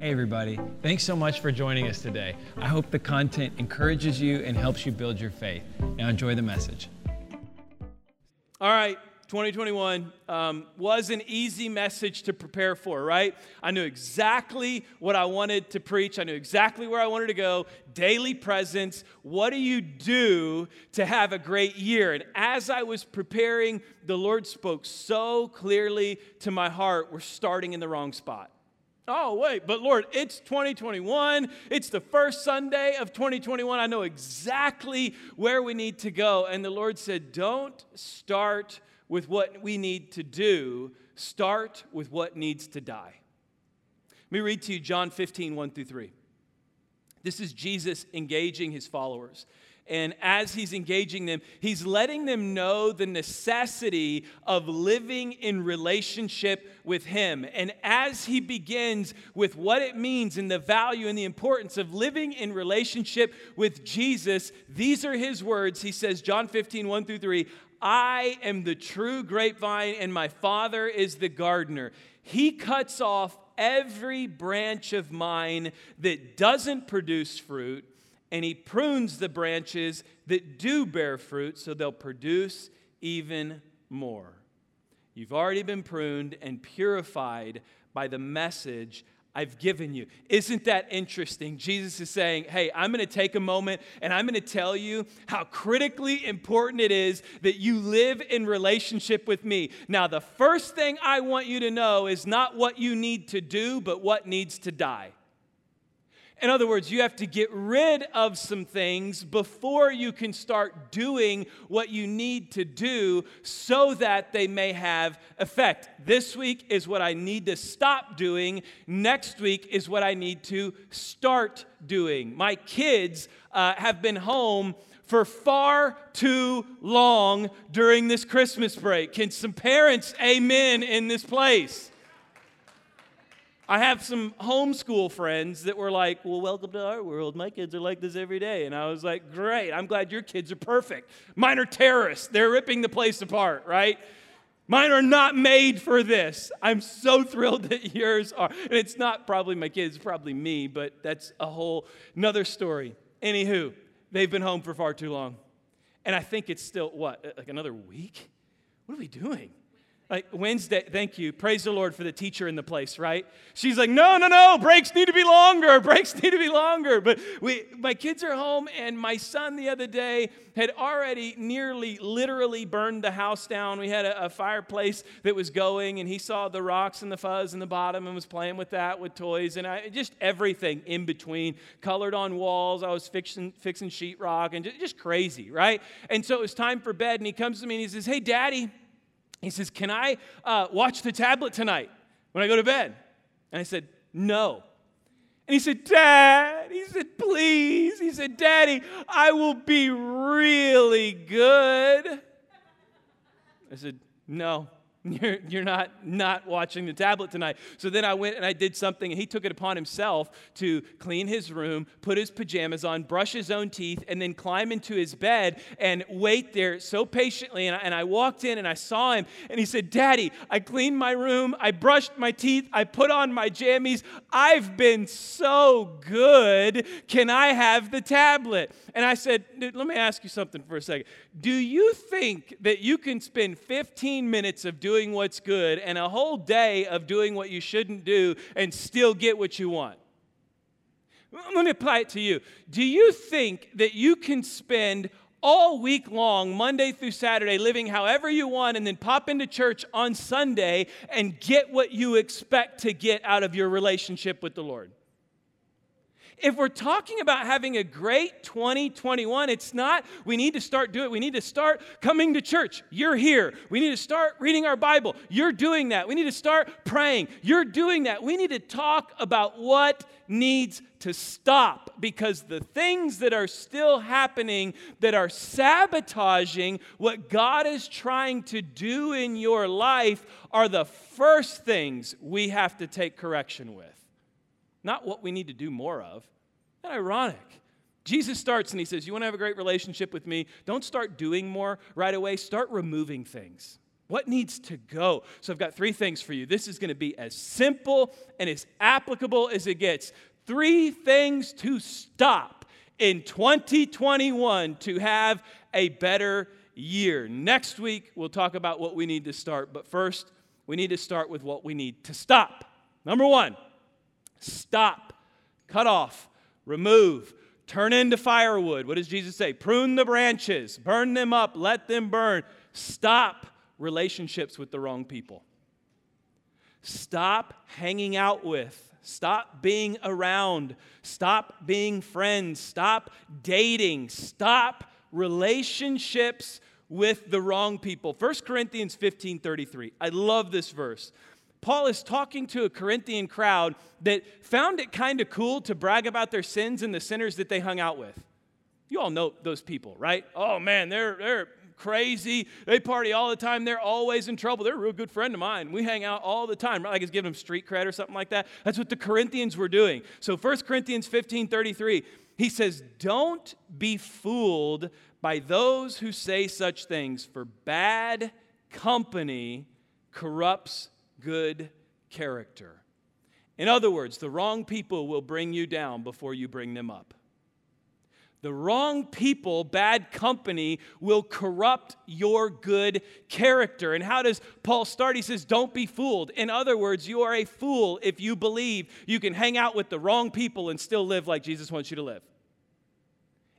Hey, everybody. Thanks so much for joining us today. I hope the content encourages you and helps you build your faith. Now, enjoy the message. All right, 2021 um, was an easy message to prepare for, right? I knew exactly what I wanted to preach. I knew exactly where I wanted to go. Daily presence. What do you do to have a great year? And as I was preparing, the Lord spoke so clearly to my heart we're starting in the wrong spot. Oh, wait, but Lord, it's 2021. It's the first Sunday of 2021. I know exactly where we need to go. And the Lord said, Don't start with what we need to do, start with what needs to die. Let me read to you John 15, 1 through 3. This is Jesus engaging his followers. And as he's engaging them, he's letting them know the necessity of living in relationship with him. And as he begins with what it means and the value and the importance of living in relationship with Jesus, these are his words. He says, John 15, 1 through 3, I am the true grapevine, and my Father is the gardener. He cuts off every branch of mine that doesn't produce fruit and he prunes the branches that do bear fruit so they'll produce even more. You've already been pruned and purified by the message I've given you. Isn't that interesting? Jesus is saying, Hey, I'm going to take a moment and I'm going to tell you how critically important it is that you live in relationship with me. Now, the first thing I want you to know is not what you need to do, but what needs to die. In other words, you have to get rid of some things before you can start doing what you need to do so that they may have effect. This week is what I need to stop doing. Next week is what I need to start doing. My kids uh, have been home for far too long during this Christmas break. Can some parents, amen, in this place? I have some homeschool friends that were like, Well, welcome to our world. My kids are like this every day. And I was like, Great. I'm glad your kids are perfect. Mine are terrorists. They're ripping the place apart, right? Mine are not made for this. I'm so thrilled that yours are. And it's not probably my kids, probably me, but that's a whole another story. Anywho, they've been home for far too long. And I think it's still, what, like another week? What are we doing? Like Wednesday, thank you. Praise the Lord for the teacher in the place, right? She's like, no, no, no, breaks need to be longer. Breaks need to be longer. But we, my kids are home, and my son the other day had already nearly literally burned the house down. We had a, a fireplace that was going, and he saw the rocks and the fuzz in the bottom and was playing with that with toys and I, just everything in between. Colored on walls. I was fixing, fixing sheetrock and just, just crazy, right? And so it was time for bed, and he comes to me and he says, hey, daddy, he says, Can I uh, watch the tablet tonight when I go to bed? And I said, No. And he said, Dad, he said, please. He said, Daddy, I will be really good. I said, No. You're, you're not, not watching the tablet tonight. So then I went and I did something, and he took it upon himself to clean his room, put his pajamas on, brush his own teeth, and then climb into his bed and wait there so patiently. And I, and I walked in and I saw him, and he said, Daddy, I cleaned my room, I brushed my teeth, I put on my jammies. I've been so good. Can I have the tablet? And I said, Let me ask you something for a second. Do you think that you can spend 15 minutes of doing doing what's good and a whole day of doing what you shouldn't do and still get what you want. Let me apply it to you. Do you think that you can spend all week long, Monday through Saturday, living however you want, and then pop into church on Sunday and get what you expect to get out of your relationship with the Lord? If we're talking about having a great 2021, it's not we need to start doing it. We need to start coming to church. You're here. We need to start reading our Bible. You're doing that. We need to start praying. You're doing that. We need to talk about what needs to stop because the things that are still happening that are sabotaging what God is trying to do in your life are the first things we have to take correction with not what we need to do more of. That ironic. Jesus starts and he says, You want to have a great relationship with me? Don't start doing more right away. Start removing things. What needs to go? So I've got three things for you. This is going to be as simple and as applicable as it gets. Three things to stop in 2021 to have a better year. Next week, we'll talk about what we need to start. But first, we need to start with what we need to stop. Number one, stop, cut off, remove, turn into firewood. What does Jesus say? Prune the branches, burn them up, let them burn. Stop relationships with the wrong people. Stop hanging out with. Stop being around. Stop being friends. Stop dating. Stop relationships with the wrong people. 1 Corinthians 15 33. I love this verse. Paul is talking to a Corinthian crowd that found it kind of cool to brag about their sins and the sinners that they hung out with. You all know those people, right? Oh man, they're, they're crazy. They party all the time. They're always in trouble. They're a real good friend of mine. We hang out all the time. Like it's giving them street cred or something like that. That's what the Corinthians were doing. So 1 Corinthians 15 33, he says, Don't be fooled by those who say such things, for bad company corrupts good character. In other words, the wrong people will bring you down before you bring them up. The wrong people, bad company, will corrupt your good character. And how does Paul start? He says, Don't be fooled. In other words, you are a fool if you believe you can hang out with the wrong people and still live like Jesus wants you to live.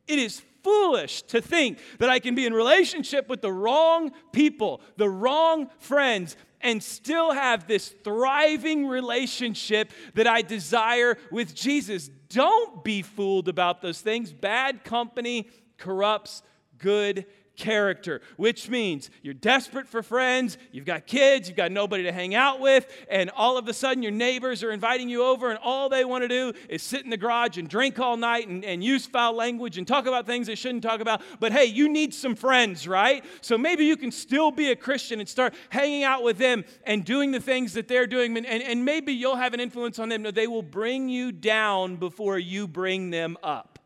It is foolish to think that I can be in relationship with the wrong people, the wrong friends, and still have this thriving relationship that I desire with Jesus. Don't be fooled about those things. Bad company corrupts good character, which means you're desperate for friends, you've got kids, you've got nobody to hang out with, and all of a sudden your neighbors are inviting you over, and all they want to do is sit in the garage and drink all night and, and use foul language and talk about things they shouldn't talk about. But hey, you need some friends, right? So maybe you can still be a Christian and start hanging out with them and doing the things that they're doing, and, and maybe you'll have an influence on them. No, they will bring you down before you bring them up.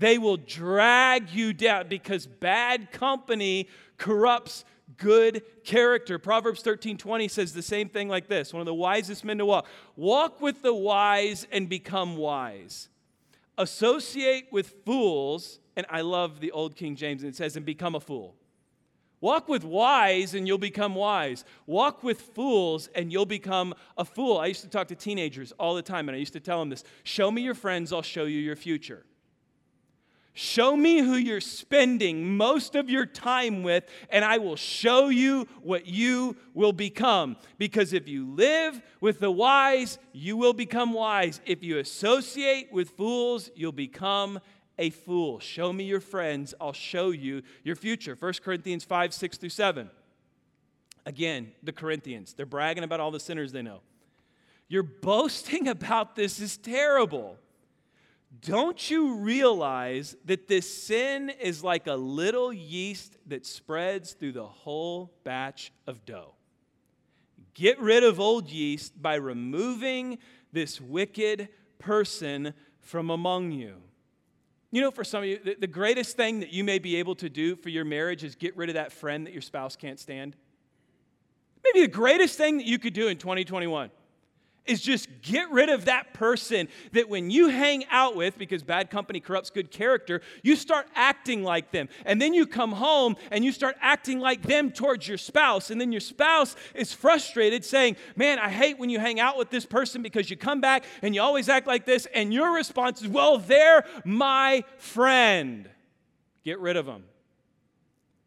They will drag you down because bad company corrupts good character. Proverbs 13 20 says the same thing like this one of the wisest men to walk. Walk with the wise and become wise. Associate with fools, and I love the old King James, and it says, and become a fool. Walk with wise and you'll become wise. Walk with fools and you'll become a fool. I used to talk to teenagers all the time and I used to tell them this Show me your friends, I'll show you your future. Show me who you're spending most of your time with, and I will show you what you will become. Because if you live with the wise, you will become wise. If you associate with fools, you'll become a fool. Show me your friends, I'll show you your future. 1 Corinthians 5 6 through 7. Again, the Corinthians, they're bragging about all the sinners they know. Your boasting about this is terrible. Don't you realize that this sin is like a little yeast that spreads through the whole batch of dough? Get rid of old yeast by removing this wicked person from among you. You know, for some of you, the, greatest thing that you may be able to do for your marriage is get rid of that friend that your spouse can't stand. Maybe the greatest thing that you could do in 2021 is just get rid of that person that when you hang out with, because bad company corrupts good character, you start acting like them. And then you come home and you start acting like them towards your spouse. And then your spouse is frustrated, saying, Man, I hate when you hang out with this person because you come back and you always act like this. And your response is, Well, they're my friend. Get rid of them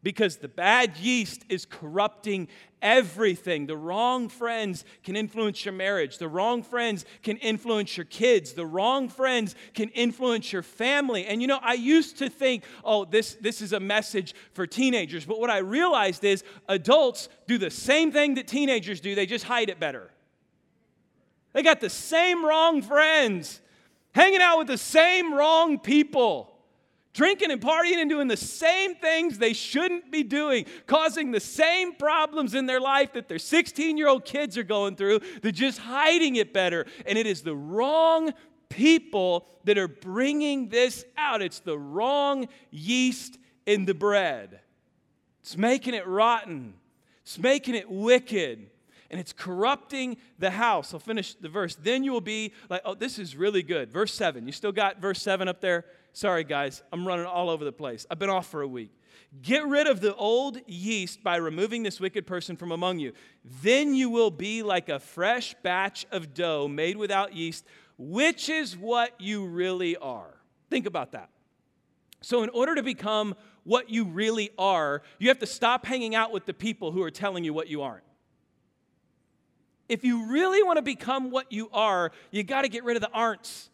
because the bad yeast is corrupting everything. The wrong friends can influence your marriage. The wrong friends can influence your kids. The wrong friends can influence your family. And you know, I used to think, oh, this, this is a message for teenagers. But what I realized is adults do the same thing that teenagers do, they just hide it better. They got the same wrong friends, hanging out with the same wrong people drinking and partying and doing the same things they shouldn't be doing, causing the same problems in their life that their 16 year old kids are going through. They're just hiding it better. And it is the wrong people that are bringing this out. It's the wrong yeast in the bread, it's making it rotten. It's making it wicked and it's corrupting the house. I'll finish the verse. Then you will be like, oh, this is really good. Verse 7. You still got verse 7 up there? Sorry, guys. I'm running all over the place. I've been off for a week. Get rid of the old yeast by removing this wicked person from among you. Then you will be like a fresh batch of dough made without yeast, which is what you really are. Think about that. So, in order to become what you really are, you have to stop hanging out with the people who are telling you what you aren't. If you really want to become what you are, you got to get rid of the aren'ts.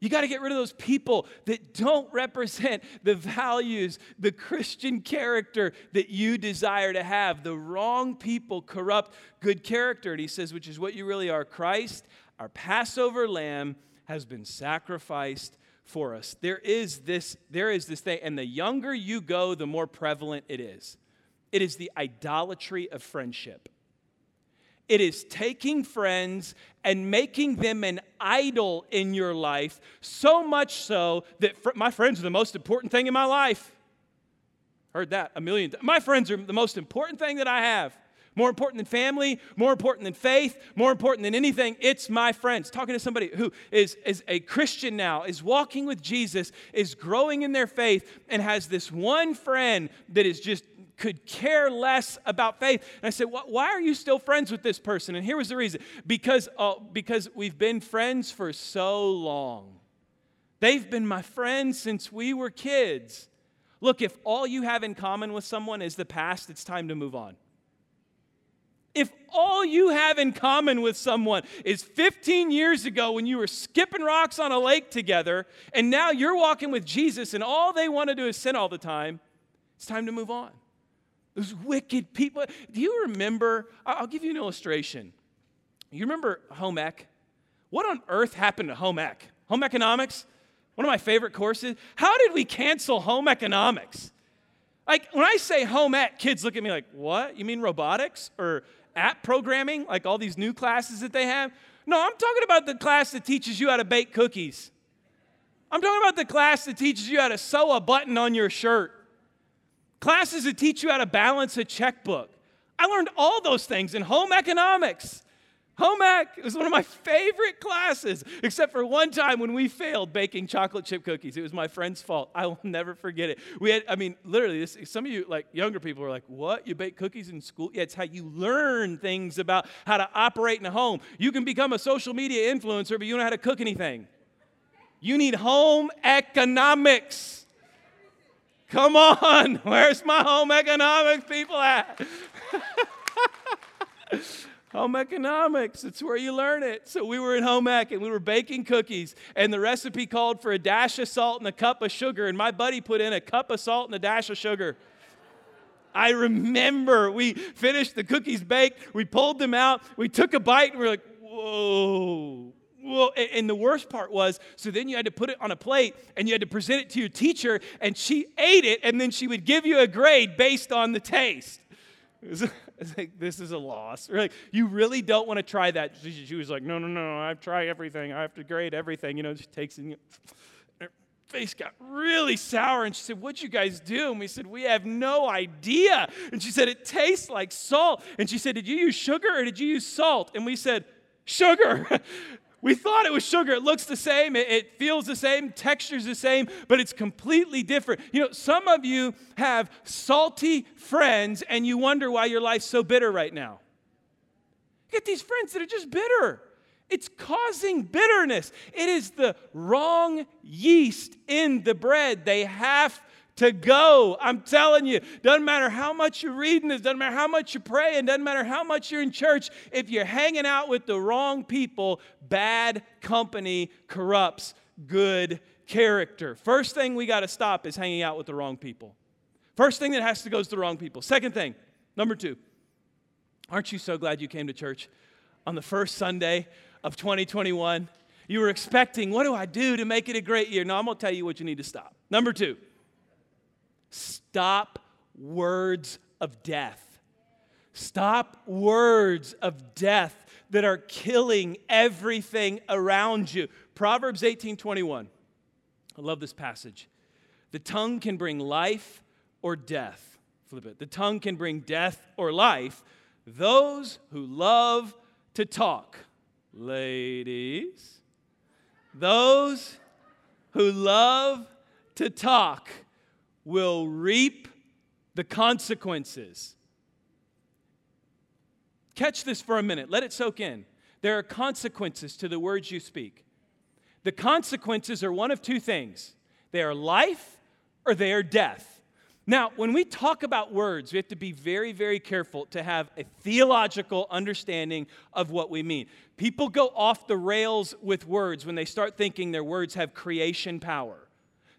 You got to get rid of those people that don't represent the values, the Christian character that you desire to have. The wrong people corrupt good character. And he says, which is what you really are. Christ, our Passover lamb, has been sacrificed for us. There is this, there is this thing, and the younger you go, the more prevalent it is. It is the idolatry of friendship. It is taking friends and making them an idol in your life, so much so that fr- my friends are the most important thing in my life. Heard that a million times. My friends are the most important thing that I have. More important than family, more important than faith, more important than anything, it's my friends. Talking to somebody who is, is a Christian now, is walking with Jesus, is growing in their faith, and has this one friend that is just could care less about faith. And I said, Why are you still friends with this person? And here was the reason because, uh, because we've been friends for so long. They've been my friends since we were kids. Look, if all you have in common with someone is the past, it's time to move on. If all you have in common with someone is 15 years ago when you were skipping rocks on a lake together, and now you're walking with Jesus and all they want to do is sin all the time, it's time to move on. Those wicked people. Do you remember? I'll give you an illustration. You remember home ec? What on earth happened to home ec? Home economics? One of my favorite courses. How did we cancel home economics? Like when I say home ec, kids look at me like, what? You mean robotics or app programming? Like all these new classes that they have? No, I'm talking about the class that teaches you how to bake cookies. I'm talking about the class that teaches you how to sew a button on your shirt classes that teach you how to balance a checkbook. I learned all those things in home economics. Home ec was one of my favorite classes, except for one time when we failed baking chocolate chip cookies. It was my friend's fault. I will never forget it. We had, I mean, literally, this, some of you, like younger people, are like, "What? You bake cookies in school?" Yeah, it's how you learn things about how to operate in a home. You can become a social media influencer, but you don't know how to cook anything. You need home economics. Come on, where's my home economics people at? home economics, it's where you learn it. So we were in home ec and we were baking cookies, and the recipe called for a dash of salt and a cup of sugar, and my buddy put in a cup of salt and a dash of sugar. I remember we finished the cookies baked, we pulled them out, we took a bite, and we are like, whoa, well, and the worst part was, so then you had to put it on a plate and you had to present it to your teacher, and she ate it, and then she would give you a grade based on the taste. It was, like, this is a loss. We're like, you really don't want to try that. She, was like, no, no, no, I've tried everything. I have to grade everything. You know, she takes it. Her face got really sour, and she said, What'd you guys do? And we said, We have no idea. And she said, It tastes like salt. And she said, Did you use sugar or did you use salt? And we said, Sugar. We thought it was sugar. It looks the same, it, it, feels the same, texture's the same, but it's completely different. You know, some of you have salty friends and you wonder why your life's so bitter right now. You get these friends that are just bitter. It's causing bitterness. It is the wrong yeast in the bread. They have to go. I'm telling you, doesn't matter how much you're reading this, doesn't matter how much you pray, and doesn't matter how much you're in church, if you're hanging out with the wrong people, bad company corrupts good character. First thing we got to stop is hanging out with the wrong people. First thing that has to go is the wrong people. Second thing, number two, aren't you so glad you came to church on the first Sunday of 2021? You were expecting, what do I do to make it a great year? No, I'm going to tell you what you need to stop. Number two, Stop words of death. Stop words of death that are killing everything around you. Proverbs 18:21. I love this passage. The tongue can bring life or death. flip it. The tongue can bring death or life. Those who love to talk, ladies, those who love to talk will reap the consequences. Catch this for a minute, let it soak in. There are consequences to the words you speak. The consequences are one of two things they are life or they are death. Now, when we talk about words, we have to be very, very careful to have a theological understanding of what we mean. People go off the rails with words when they start thinking their words have creation power.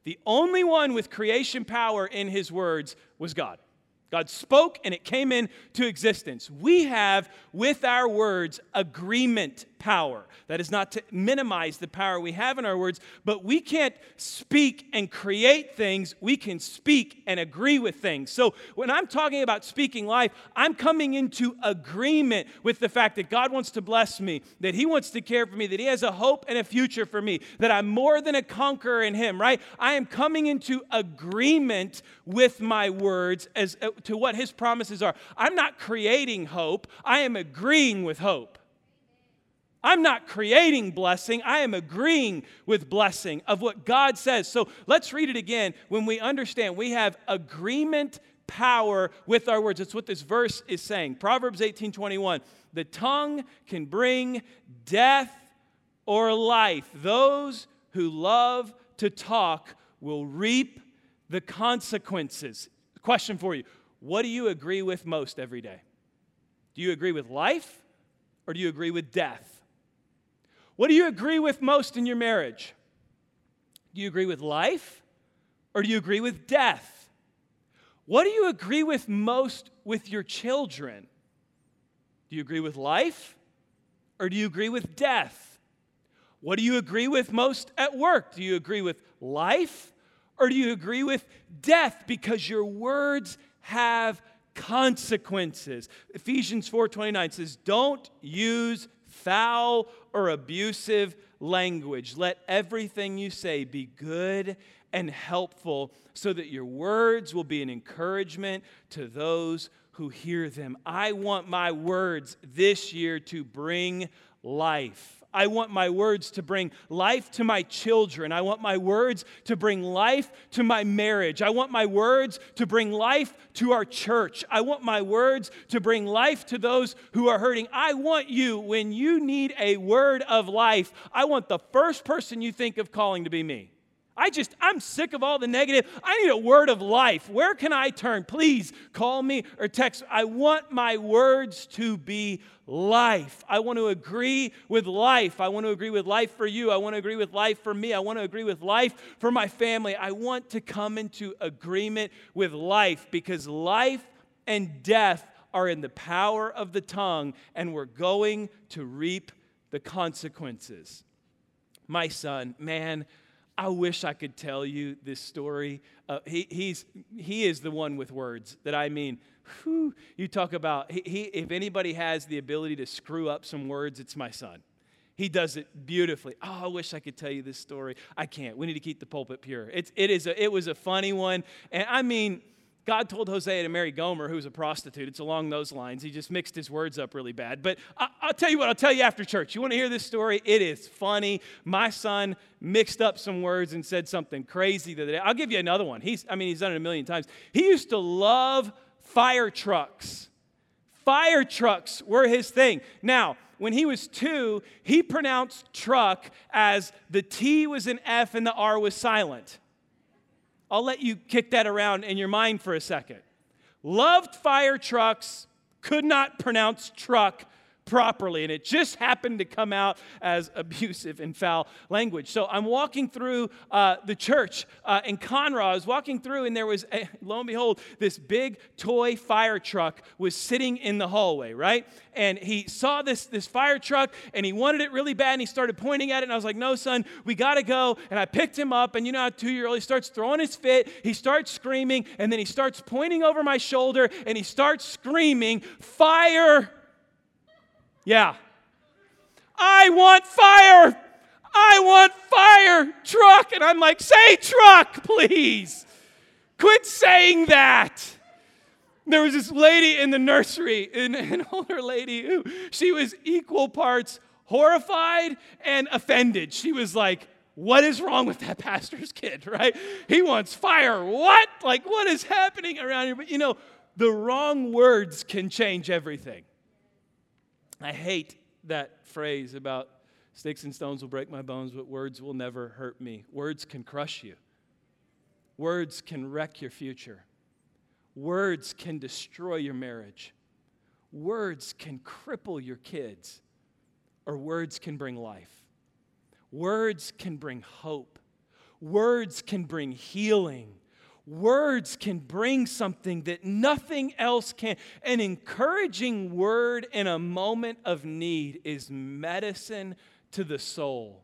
The only one with creation power in his words was God. God spoke and it came into existence. We have, with our words, agreement power. That is not to minimize the power we have in our words, but we can't speak and create things. We can speak and agree with things. So when I'm talking about speaking life, I'm coming into agreement with the fact that God wants to bless me, that He wants to care for me, that He has a hope and a future for me, that I'm more than a conqueror in Him, right? I am coming into agreement with my words as uh, to what His promises are. I'm not creating hope, I am agreeing with hope. I'm not creating blessing, I am agreeing with blessing of what God says. So let's read it again when we understand we have agreement power with our words. That's what this verse is saying. Proverbs 18 21. The tongue can bring death or life. Those who love to talk will reap the consequences. Question for you What do you agree with most every day? Do you agree with life or do you agree with death? What do you agree with most in your marriage? Do you agree with life or do you agree with death? What do you agree with most with your children? Do you agree with life or do you agree with death? What do you agree with most at work? Do you agree with life or do you agree with death because your words have consequences? Ephesians 4:29 says, "Don't use foul or abusive language. Let everything you say be good and helpful so that your words will be an encouragement to those who hear them. I want my words this year to bring life. I want my words to bring life to my children. I want my words to bring life to my marriage. I want my words to bring life to our church. I want my words to bring life to those who are hurting. I want you, when you need a word of life, I want the first person you think of calling to be me. I just, I'm sick of all the negative. I need a word of life. Where can I turn? Please call me or text. I want my words to be life. I want to agree with life. I want to agree with life for you. I want to agree with life for me. I want to agree with life for my family. I want to come into agreement with life because life and death are in the power of the tongue, and we're going to reap the consequences. My son, man, I wish I could tell you this story. Uh, he, he's, he is the one with words that I mean, whew, you talk about, he, he, if anybody has the ability to screw up some words, it's my son. He does it beautifully. Oh, I wish I could tell you this story. I can't. We need to keep the pulpit pure. It's, it, is a, it was a funny one. And I mean, God told Hosea to marry Gomer, who was a prostitute. It's along those lines. He just mixed his words up really bad. But I, will tell you what, I'll tell you after church. You want to hear this story? It is funny. My son mixed up some words and said something crazy the other day. I'll give you another one. He's, I mean, he's done it a million times. He used to love fire trucks. Fire trucks were his thing. Now, when he was two, he pronounced truck as the T was an F and the R was silent. I'll let you kick that around in your mind for a second. Loved fire trucks, could not pronounce truck properly. And it just happened to come out as abusive and foul language. So I'm walking through uh, the church uh, in Conroe. I was walking through, and there was, a, lo and behold, this big toy fire truck was sitting in the hallway, right? And he saw this, this fire truck, and he wanted it really bad, and he started pointing at it. And I was like, no, son, we got to go. And I picked him up, and you know how two year old, he starts throwing his fit, he starts screaming, and then he starts pointing over my shoulder, and he starts screaming, fire yeah. I want fire. I want fire truck. And I'm like, say truck, please. Quit saying that. There was this lady in the nursery, an, an older lady who she was equal parts horrified and offended. She was like, what is wrong with that pastor's kid, right? He wants fire. What? Like, what is happening around here? But you know, the wrong words can change everything. I hate that phrase about sticks and stones will break my bones, but words will never hurt me. Words can crush you, words can wreck your future, words can destroy your marriage, words can cripple your kids, or words can bring life. Words can bring hope. Words can bring healing. Words can bring something that nothing else can. An encouraging word in a moment of need is medicine to the soul.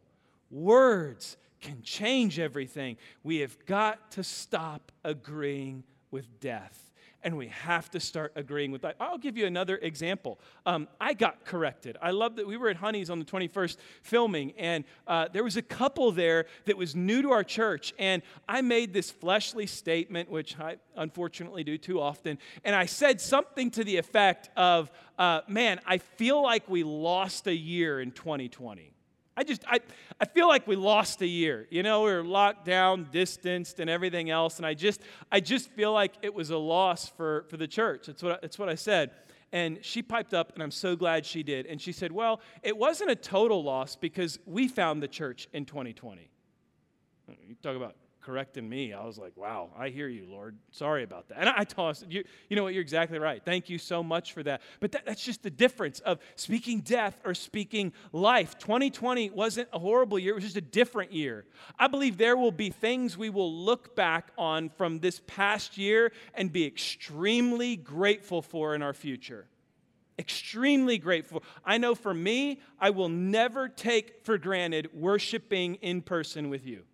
Words can change everything. We have got to stop agreeing with death and we have to start agreeing with that. I'll give you another example. Um, I got corrected. I love that we were at Honey's on the 21st filming, and uh, there was a couple there that was new to our church, and I made this fleshly statement, which I unfortunately do too often, and I said something to the effect of, uh, Man, I feel like we lost a year in 2020. I just, I, I feel like we lost a year. You know, we were locked down, distanced, and everything else. And I just, I just feel like it was a loss for, for the church. That's what, that's what I said. And she piped up, and I'm so glad she did. And she said, Well, it wasn't a total loss because we found the church in 2020. You talk about correcting me, I was like, wow, I hear you, Lord. Sorry about that. And I, tossed, you, you know what, you're exactly right. Thank you so much for that. But that, that's just the difference of speaking death or speaking life. 2020 wasn't a horrible year, it was just a different year. I believe there will be things we will look back on from this past year and be extremely grateful for in our future extremely grateful. I know for me, I will never take for granted worshiping in person with you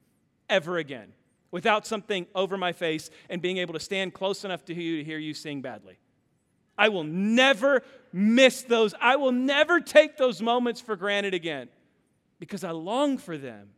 ever again without something over my face and being able to stand close enough to you to hear you sing badly. I will never miss those. I will never take those moments for granted again because I long for them.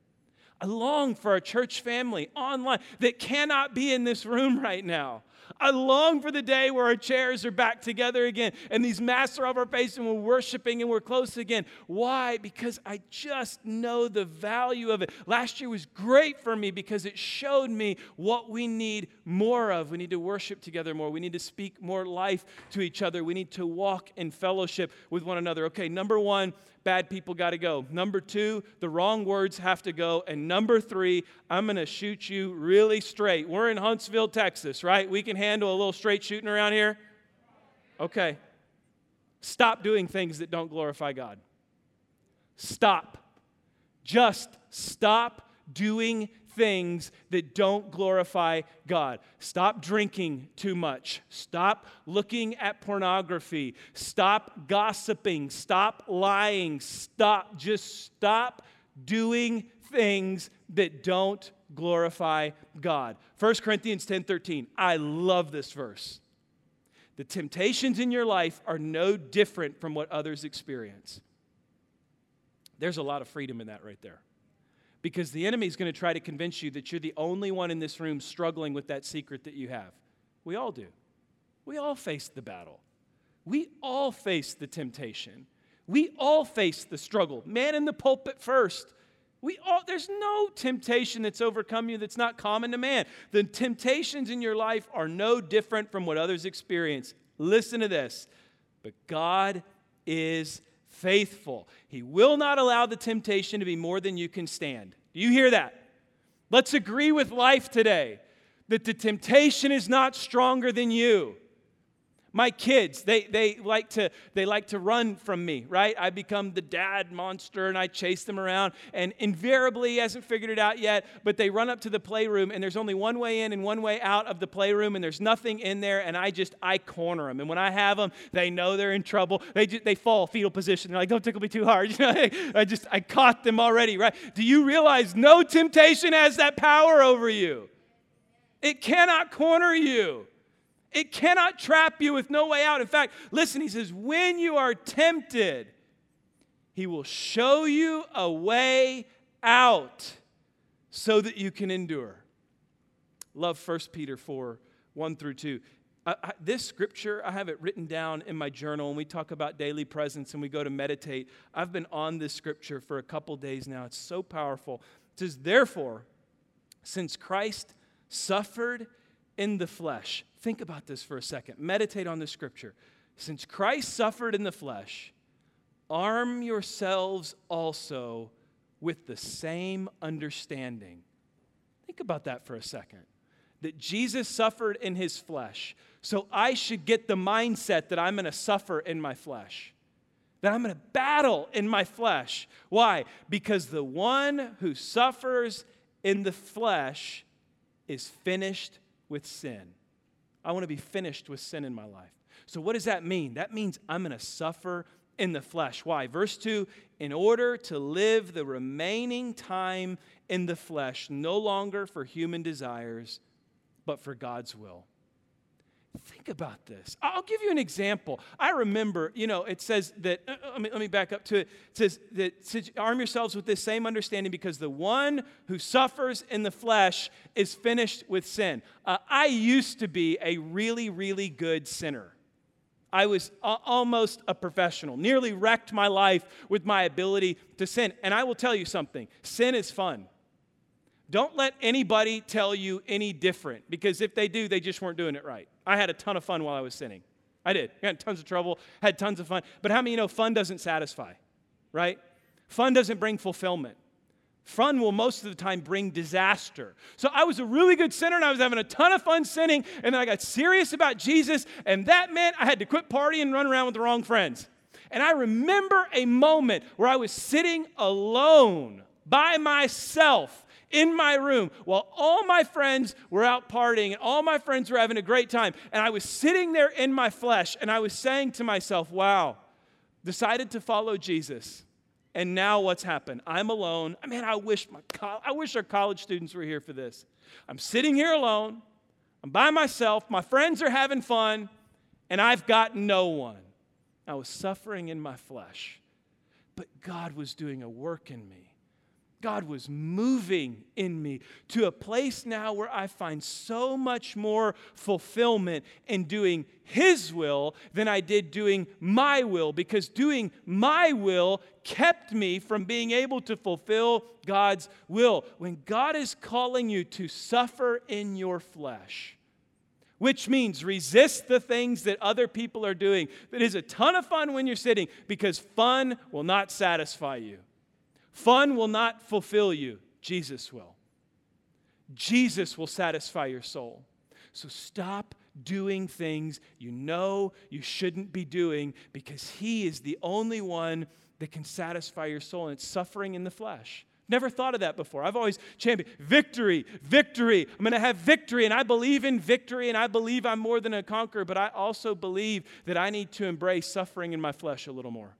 I long for a church family online that cannot be in this room right now. I long for the day where our chairs are back together again and these masks are off our face and we're worshiping and we're close again. Why? Because I just know the value of it. Last year was great for me because it showed me what we need more of. We need to worship together more. We need to speak more life to each other. We need to walk in fellowship with one another. Okay, number one, bad people got to go. Number two, the wrong words have to go. And number three, I'm going to shoot you really straight. We're in Huntsville, Texas, right? We can handle a little straight shooting around here? Okay. Stop doing things that don't glorify God. Stop. Just stop doing things that don't glorify God. Stop drinking too much. Stop looking at pornography. Stop gossiping. Stop lying. Stop. Just stop doing things that don't glorify God. 1 Corinthians 10 13. I love this verse. The temptations in your life are no different from what others experience. There's a lot of freedom in that right there because the enemy is going to try to convince you that you're the only one in this room struggling with that secret that you have. We all do. We all face the battle. We all face the temptation. We all face the struggle. Man in the pulpit first. We all, there's no temptation that's overcome you that's not common to man. The temptations in your life are no different from what others experience. Listen to this. But God is faithful. He will not allow the temptation to be more than you can stand. Do you hear that? Let's agree with life today that the temptation is not stronger than you. My kids, they, they, like to, they like to run from me, right? I become the dad monster and I chase them around. And invariably, he hasn't figured it out yet, but they run up to the playroom and there's only one way in and one way out of the playroom and there's nothing in there. And I just, I corner them. And when I have them, they know they're in trouble. They, just, they fall fetal position. They're like, don't tickle me too hard. You know, I just, I caught them already, right? Do you realize no temptation has that power over you? It cannot corner you. It cannot trap you with no way out. In fact, listen, he says, when you are tempted, he will show you a way out so that you can endure. Love 1 Peter 4 1 through 2. I, I, this scripture, I have it written down in my journal, and we talk about daily presence and we go to meditate. I've been on this scripture for a couple days now. It's so powerful. It says, Therefore, since Christ suffered in the flesh, think about this for a second. Meditate on the scripture. Since Christ suffered in the flesh, arm yourselves also with the same understanding. Think about that for a second. That Jesus suffered in his flesh. So I should get the mindset that I'm going to suffer in my flesh, that I'm going to battle in my flesh. Why? Because the one who suffers in the flesh is finished with sin. I want to be finished with sin in my life. So, what does that mean? That means I'm going to suffer in the flesh. Why? Verse 2 in order to live the remaining time in the flesh, no longer for human desires, but for God's will. Think about this. I'll give you an example. I remember, you know, it says that, uh, uh let, me, let me back up to it. It says that arm yourselves with this same understanding because the one who suffers in the flesh is finished with sin. Uh, I used to be a really, really good sinner. I was a- almost a professional, nearly wrecked my life with my ability to sin. And I will tell you something sin is fun. Don't let anybody tell you any different because if they do, they just weren't doing it right. I had a ton of fun while I was sinning. I did. I got tons of trouble, had tons of fun. But how many you know fun doesn't satisfy, right? Fun doesn't bring fulfillment. Fun will most of the time bring disaster. So I was a really good sinner and I was having a ton of fun sinning. And then I got serious about Jesus. And that meant I had to quit partying and run around with the wrong friends. And I remember a moment where I was sitting alone by myself in my room while all my friends were out partying and all my friends were having a great time. And I was sitting there in my flesh and I was saying to myself, wow, decided to follow Jesus. And now what's happened? I'm alone. I mean, I wish my I wish our college students were here for this. I'm sitting here alone. I'm by myself. My friends are having fun, and I've got no one. I was suffering in my flesh, but God was doing a work in me. God was moving in me to a place now where I find so much more fulfillment in doing His will than I did doing my will, because doing my will kept me from being able to fulfill God's will. When God is calling you to suffer in your flesh, which means resist the things that other people are doing. That is a ton of fun when you're sitting because fun will not satisfy you. Fun will not fulfill you, Jesus will. Jesus will satisfy your soul. So stop doing things you know you shouldn't be doing because He is the only one that can satisfy your soul, and it's suffering in the flesh. Never thought of that before. I've always championed victory, victory. I'm going to have victory, and I believe in victory, and I believe I'm more than a conqueror, but I also believe that I need to embrace suffering in my flesh a little more.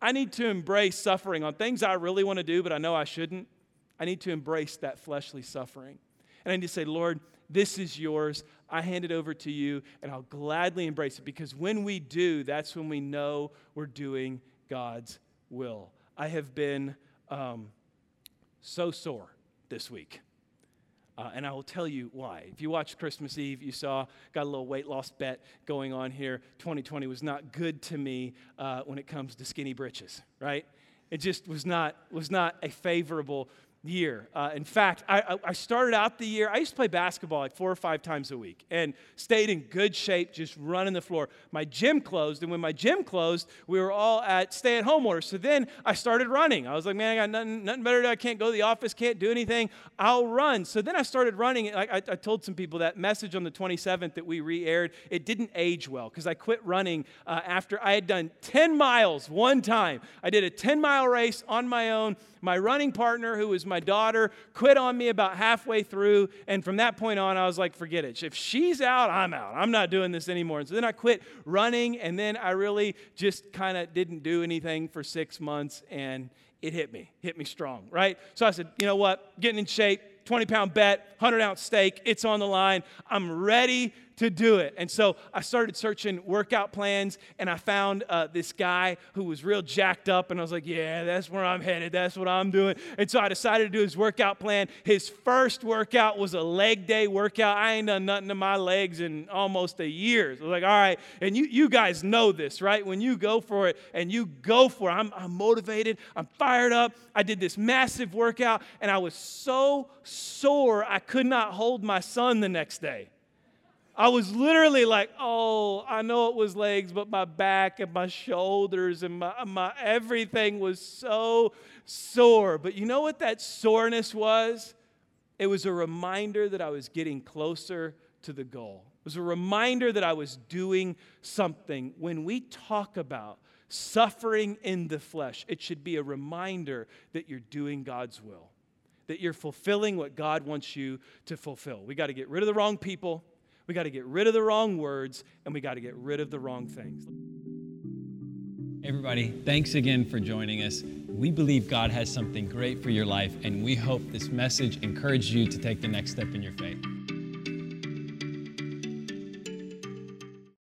I need to embrace suffering on things I really want to do, but I know I shouldn't. I need to embrace that fleshly suffering. And I need to say, Lord, this is yours. I hand it over to you, and I'll gladly embrace it because when we do, that's when we know we're doing God's will. I have been um, so sore this week. Uh, and I will tell you why. If you watched Christmas Eve, you saw, got a little weight loss bet going on here. 2020 was not good to me uh, when it comes to skinny britches, right? It just was not, was not a favorable year. Uh, in fact, I, I, started out the year, I used to play basketball like four or five times a week and stayed in good shape, just running the floor. My gym closed, and when my gym closed, we were all at stay at home orders. So then I started running. I was like, man, I got nothing, nothing better to do. I can't go to the office, can't do anything. I'll run. So then I started running. I, I, I told some people that message on the 27th that we re aired, it didn't age well because I quit running uh, after I had done 10 miles one time. I did a 10 mile race on my own. My running partner, who was my daughter, quit on me about halfway through. And from that point on, I was like, forget it. If she's out, I'm out. I'm not doing this anymore. And so then I quit running. And then I really just kind of didn't do anything for six months. And it hit me, hit me strong, right? So I said, you know what? Getting in shape, 20 pound bet, 100 ounce steak, it's on the line. I'm ready to do it. And so I started searching workout plans and I found uh, this guy who was real jacked up. And I was like, yeah, that's where I'm headed. That's what I'm doing. And so I decided to do his workout plan. His first workout was a leg day workout. I ain't done nothing to my legs in almost a year. So I was like, all right. And you, you guys know this, right? When you go for it and you go for it, I'm, I'm motivated, I'm fired up. I did this massive workout and I was so sore I could not hold my son the next day. I was literally like, oh, I know it was legs, but my back and my shoulders and my, my everything was so sore. But you know what that soreness was? It was a reminder that I was getting closer to the goal. It was a reminder that I was doing something. When we talk about suffering in the flesh, it should be a reminder that you're doing God's will, that you're fulfilling what God wants you to fulfill. We got to get rid of the wrong people. We got to get rid of the wrong words and we got to get rid of the wrong things. Everybody, thanks again for joining us. We believe God has something great for your life, and we hope this message encouraged you to take the next step in your faith.